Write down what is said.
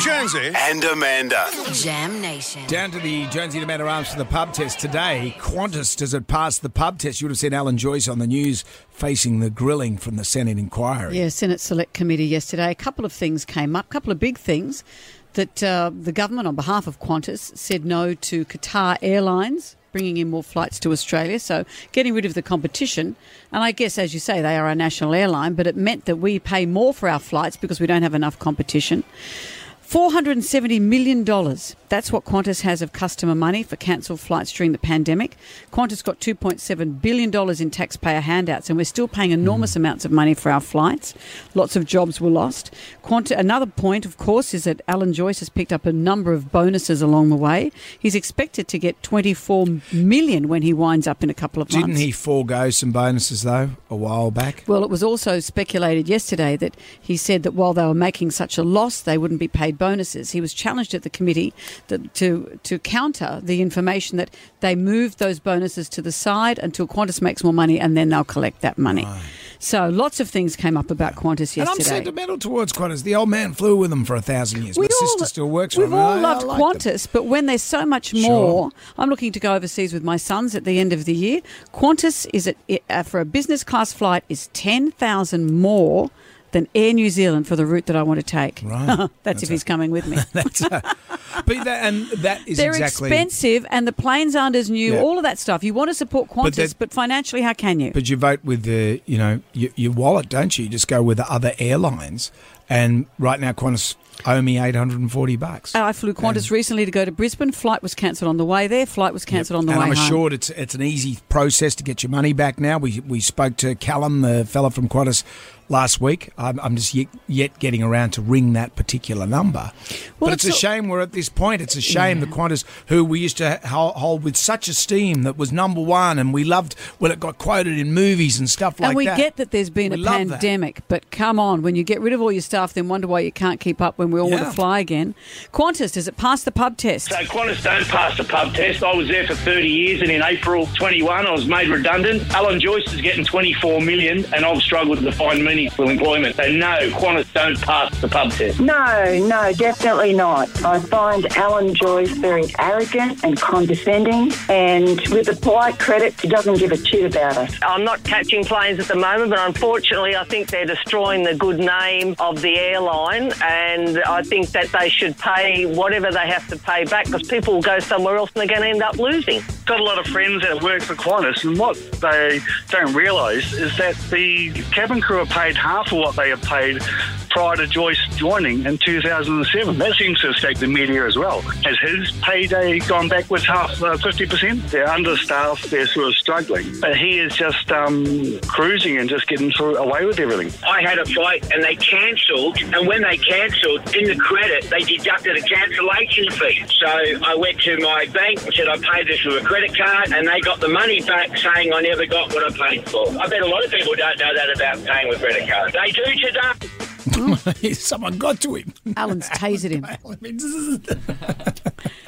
Jonesy. and Amanda. Jam Nation. Down to the Jonesy and Amanda Arms for the pub test today. Qantas does it pass the pub test? You would have seen Alan Joyce on the news facing the grilling from the Senate inquiry. Yeah, Senate Select Committee yesterday. A couple of things came up, a couple of big things that uh, the government, on behalf of Qantas, said no to Qatar Airlines bringing in more flights to Australia, so getting rid of the competition. And I guess, as you say, they are a national airline, but it meant that we pay more for our flights because we don't have enough competition. $470 million. That's what Qantas has of customer money for cancelled flights during the pandemic. Qantas got $2.7 billion in taxpayer handouts, and we're still paying enormous mm. amounts of money for our flights. Lots of jobs were lost. Qantas, another point, of course, is that Alan Joyce has picked up a number of bonuses along the way. He's expected to get 24 million when he winds up in a couple of months. Didn't he forego some bonuses, though, a while back? Well, it was also speculated yesterday that he said that while they were making such a loss, they wouldn't be paid bonuses. He was challenged at the committee that, to to counter the information that they moved those bonuses to the side until Qantas makes more money, and then they'll collect that money. So lots of things came up about Qantas yesterday. And I'm sentimental towards Qantas. The old man flew with them for a thousand years. We My all- sister still works for We've all I- I loved like them. Qantas, but when there's so much more, I'm looking to go overseas with my sons at the end of the year. Qantas is at, uh, for a business class flight is ten thousand more than Air New Zealand for the route that I want to take. Right. That's, if he's coming with me. That's, uh, but that, and that is They're exactly. expensive, and the planes aren't as new. Yeah. All of that stuff. You want to support Qantas, that- but, financially, how can you? But you vote with the, you know, your, your wallet, don't you? You just go with the other airlines. And right now, Qantas owe me eight hundred and forty bucks. I flew Qantas recently to go to Brisbane. Flight was cancelled on the way there. Flight was cancelled on the and way I'm home. assured it's it's an easy process to get your money back now. We we spoke to Callum, the fella from Qantas, last week. I'm, I'm just yet, yet getting around to ring that particular number. Well, but it's, it's a shame we're at this point. It's a shame the Qantas, who we used to hold with such esteem, that was number one, and we loved when it got quoted in movies and stuff like that. and we that. get that there's been We a love that. pandemic, but come on, when you get rid of all your staff, then wonder why you can't keep up when we all want to fly again. Qantas, does it pass the pub test? So Qantas don't pass the pub test. I was there for 30 years, and in April 21, I was made redundant. Alan Joyce is getting 24 million, and I've struggled to find meaningful employment. So no, Qantas don't pass the pub test. No, no, definitely not. I find Alan Joyce very arrogant and condescending, and with a polite credit, he doesn't give a shit about us. I'm not catching planes at the moment, but unfortunately, I think they're destroying the good name of the airline, and I think that they should pay whatever they have to pay back because people will go somewhere else and they're going to end up losing. Got a lot of friends that work for Qantas, and what they don't realise is that the cabin crew are paid half of what they are paid prior to Joyce joining in 2007. That seems to escape the media as well. Has his payday gone backwards half uh, 50%? They're understaffed, they're sort of struggling. But he is just um, cruising and just getting through, away with everything. I had a flight and they cancelled, and when they cancelled, in the credit, they deducted a cancellation fee. So I went to my bank and said I paid this with a credit card, and they got the money back saying I never got what I paid for. I bet a lot of people don't know that about paying with credit cards. They do today. Someone got to him. Alan's tasered him.